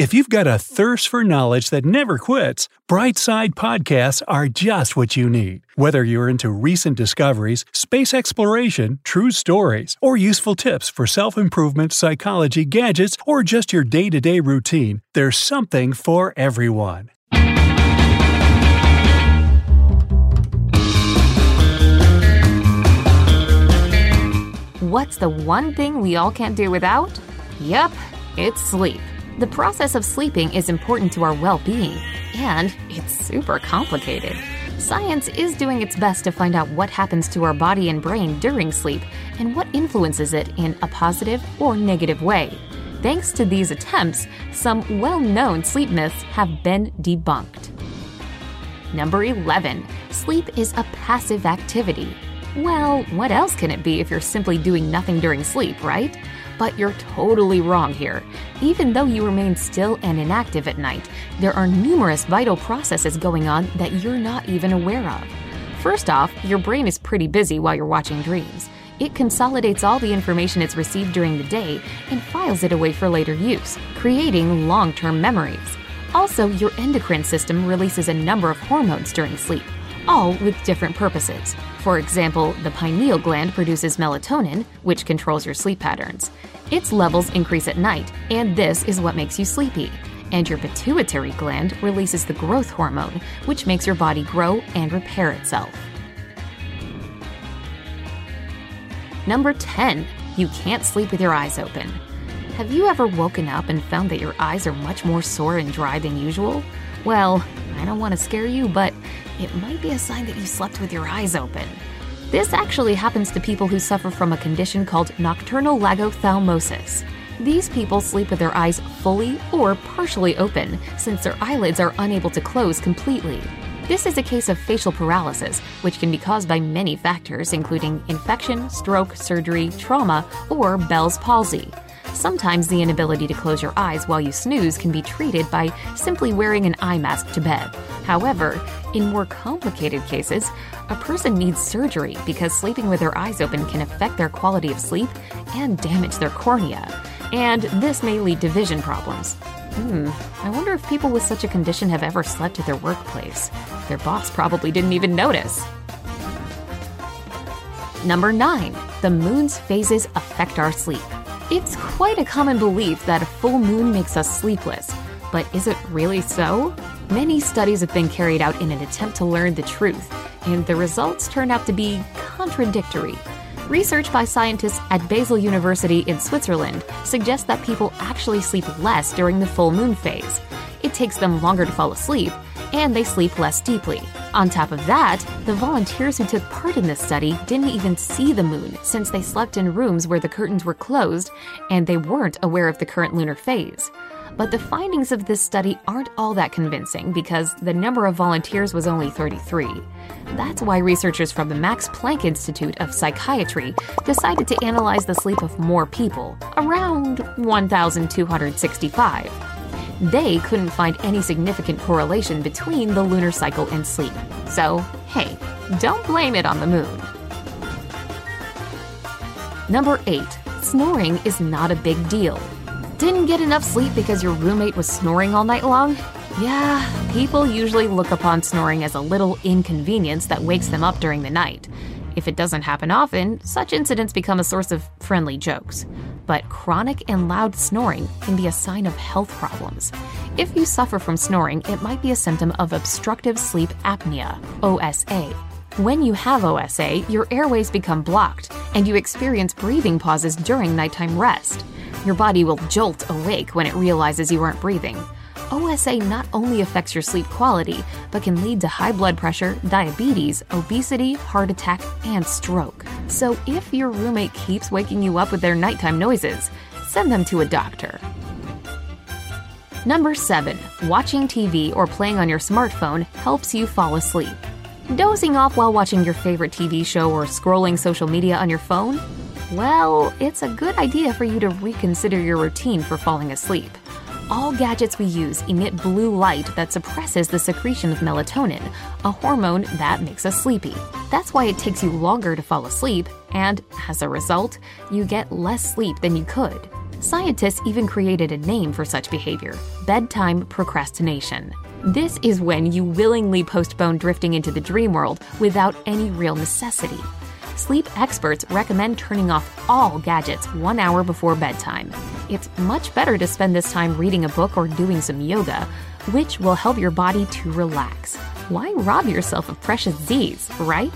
If you've got a thirst for knowledge that never quits, Brightside Podcasts are just what you need. Whether you're into recent discoveries, space exploration, true stories, or useful tips for self improvement, psychology, gadgets, or just your day to day routine, there's something for everyone. What's the one thing we all can't do without? Yep, it's sleep. The process of sleeping is important to our well being, and it's super complicated. Science is doing its best to find out what happens to our body and brain during sleep and what influences it in a positive or negative way. Thanks to these attempts, some well known sleep myths have been debunked. Number 11. Sleep is a passive activity. Well, what else can it be if you're simply doing nothing during sleep, right? But you're totally wrong here. Even though you remain still and inactive at night, there are numerous vital processes going on that you're not even aware of. First off, your brain is pretty busy while you're watching dreams. It consolidates all the information it's received during the day and files it away for later use, creating long term memories. Also, your endocrine system releases a number of hormones during sleep, all with different purposes. For example, the pineal gland produces melatonin, which controls your sleep patterns. Its levels increase at night, and this is what makes you sleepy. And your pituitary gland releases the growth hormone, which makes your body grow and repair itself. Number 10. You can't sleep with your eyes open. Have you ever woken up and found that your eyes are much more sore and dry than usual? Well, I don't want to scare you, but it might be a sign that you slept with your eyes open. This actually happens to people who suffer from a condition called nocturnal lagophthalmosis. These people sleep with their eyes fully or partially open since their eyelids are unable to close completely. This is a case of facial paralysis, which can be caused by many factors, including infection, stroke, surgery, trauma, or Bell's palsy. Sometimes the inability to close your eyes while you snooze can be treated by simply wearing an eye mask to bed. However, in more complicated cases, a person needs surgery because sleeping with their eyes open can affect their quality of sleep and damage their cornea. And this may lead to vision problems. Hmm, I wonder if people with such a condition have ever slept at their workplace. Their boss probably didn't even notice. Number 9. The moon's phases affect our sleep. It's quite a common belief that a full moon makes us sleepless, but is it really so? Many studies have been carried out in an attempt to learn the truth, and the results turned out to be contradictory. Research by scientists at Basel University in Switzerland suggests that people actually sleep less during the full moon phase. It takes them longer to fall asleep, and they sleep less deeply. On top of that, the volunteers who took part in this study didn't even see the moon since they slept in rooms where the curtains were closed and they weren't aware of the current lunar phase. But the findings of this study aren't all that convincing because the number of volunteers was only 33. That's why researchers from the Max Planck Institute of Psychiatry decided to analyze the sleep of more people, around 1,265. They couldn't find any significant correlation between the lunar cycle and sleep. So, hey, don't blame it on the moon. Number 8. Snoring is not a big deal. Didn't get enough sleep because your roommate was snoring all night long? Yeah, people usually look upon snoring as a little inconvenience that wakes them up during the night. If it doesn't happen often, such incidents become a source of friendly jokes. But chronic and loud snoring can be a sign of health problems. If you suffer from snoring, it might be a symptom of obstructive sleep apnea, OSA. When you have OSA, your airways become blocked, and you experience breathing pauses during nighttime rest. Your body will jolt awake when it realizes you aren't breathing. OSA not only affects your sleep quality, but can lead to high blood pressure, diabetes, obesity, heart attack, and stroke. So if your roommate keeps waking you up with their nighttime noises, send them to a doctor. Number 7. Watching TV or playing on your smartphone helps you fall asleep. Dozing off while watching your favorite TV show or scrolling social media on your phone? Well, it's a good idea for you to reconsider your routine for falling asleep. All gadgets we use emit blue light that suppresses the secretion of melatonin, a hormone that makes us sleepy. That's why it takes you longer to fall asleep, and as a result, you get less sleep than you could. Scientists even created a name for such behavior bedtime procrastination. This is when you willingly postpone drifting into the dream world without any real necessity. Sleep experts recommend turning off all gadgets one hour before bedtime. It's much better to spend this time reading a book or doing some yoga, which will help your body to relax. Why rob yourself of precious Z's, right?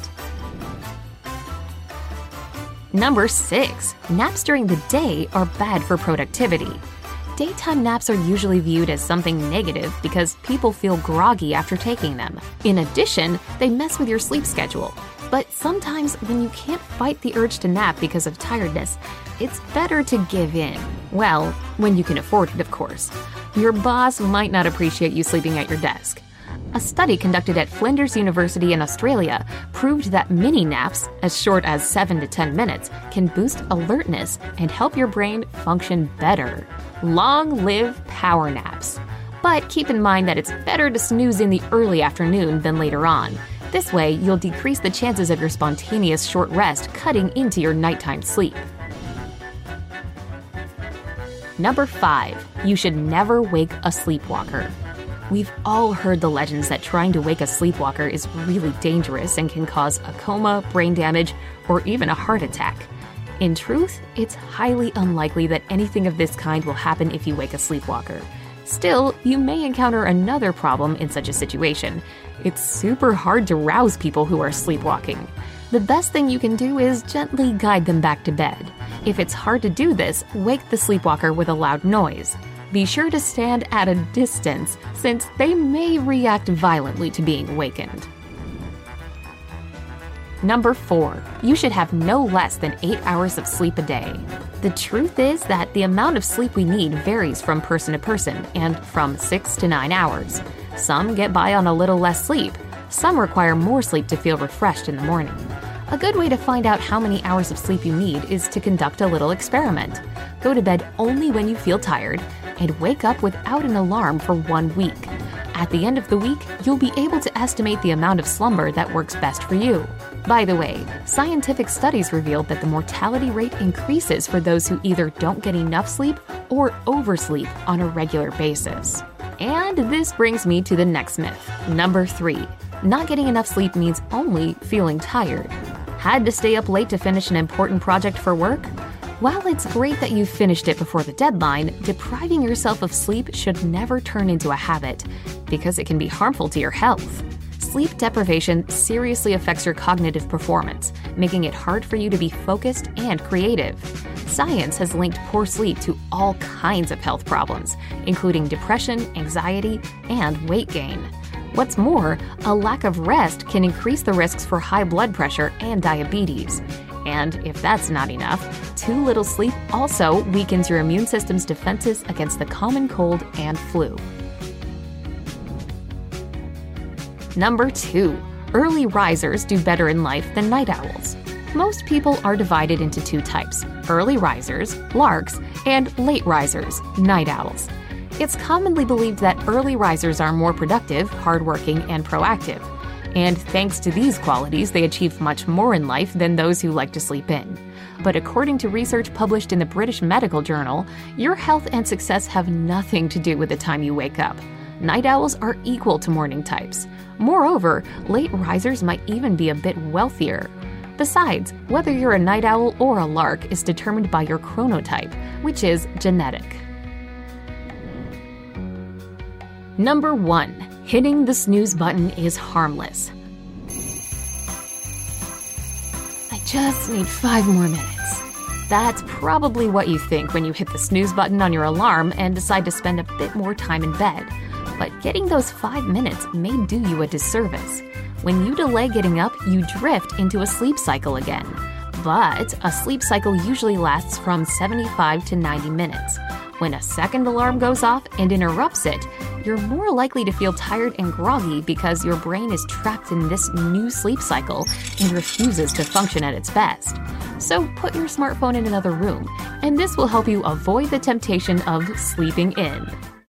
Number 6. Naps during the day are bad for productivity. Daytime naps are usually viewed as something negative because people feel groggy after taking them. In addition, they mess with your sleep schedule. But sometimes, when you can't fight the urge to nap because of tiredness, it's better to give in. Well, when you can afford it, of course. Your boss might not appreciate you sleeping at your desk. A study conducted at Flinders University in Australia proved that mini naps, as short as 7 to 10 minutes, can boost alertness and help your brain function better. Long live power naps. But keep in mind that it's better to snooze in the early afternoon than later on. This way, you'll decrease the chances of your spontaneous short rest cutting into your nighttime sleep. Number 5. You should never wake a sleepwalker. We've all heard the legends that trying to wake a sleepwalker is really dangerous and can cause a coma, brain damage, or even a heart attack. In truth, it's highly unlikely that anything of this kind will happen if you wake a sleepwalker. Still, you may encounter another problem in such a situation. It's super hard to rouse people who are sleepwalking. The best thing you can do is gently guide them back to bed. If it's hard to do this, wake the sleepwalker with a loud noise. Be sure to stand at a distance, since they may react violently to being awakened. Number 4. You should have no less than 8 hours of sleep a day. The truth is that the amount of sleep we need varies from person to person and from 6 to 9 hours. Some get by on a little less sleep, some require more sleep to feel refreshed in the morning. A good way to find out how many hours of sleep you need is to conduct a little experiment. Go to bed only when you feel tired and wake up without an alarm for one week. At the end of the week, you'll be able to estimate the amount of slumber that works best for you. By the way, scientific studies revealed that the mortality rate increases for those who either don't get enough sleep or oversleep on a regular basis. And this brings me to the next myth. Number three not getting enough sleep means only feeling tired. Had to stay up late to finish an important project for work? While it's great that you finished it before the deadline, depriving yourself of sleep should never turn into a habit because it can be harmful to your health. Sleep deprivation seriously affects your cognitive performance, making it hard for you to be focused and creative. Science has linked poor sleep to all kinds of health problems, including depression, anxiety, and weight gain. What's more, a lack of rest can increase the risks for high blood pressure and diabetes. And if that's not enough, too little sleep also weakens your immune system's defenses against the common cold and flu. Number 2. Early risers do better in life than night owls. Most people are divided into two types early risers, larks, and late risers, night owls. It's commonly believed that early risers are more productive, hardworking, and proactive. And thanks to these qualities, they achieve much more in life than those who like to sleep in. But according to research published in the British Medical Journal, your health and success have nothing to do with the time you wake up. Night owls are equal to morning types. Moreover, late risers might even be a bit wealthier. Besides, whether you're a night owl or a lark is determined by your chronotype, which is genetic. Number 1 hitting the snooze button is harmless. I just need five more minutes. That's probably what you think when you hit the snooze button on your alarm and decide to spend a bit more time in bed. But getting those five minutes may do you a disservice. When you delay getting up, you drift into a sleep cycle again. But a sleep cycle usually lasts from 75 to 90 minutes. When a second alarm goes off and interrupts it, you're more likely to feel tired and groggy because your brain is trapped in this new sleep cycle and refuses to function at its best. So put your smartphone in another room, and this will help you avoid the temptation of sleeping in.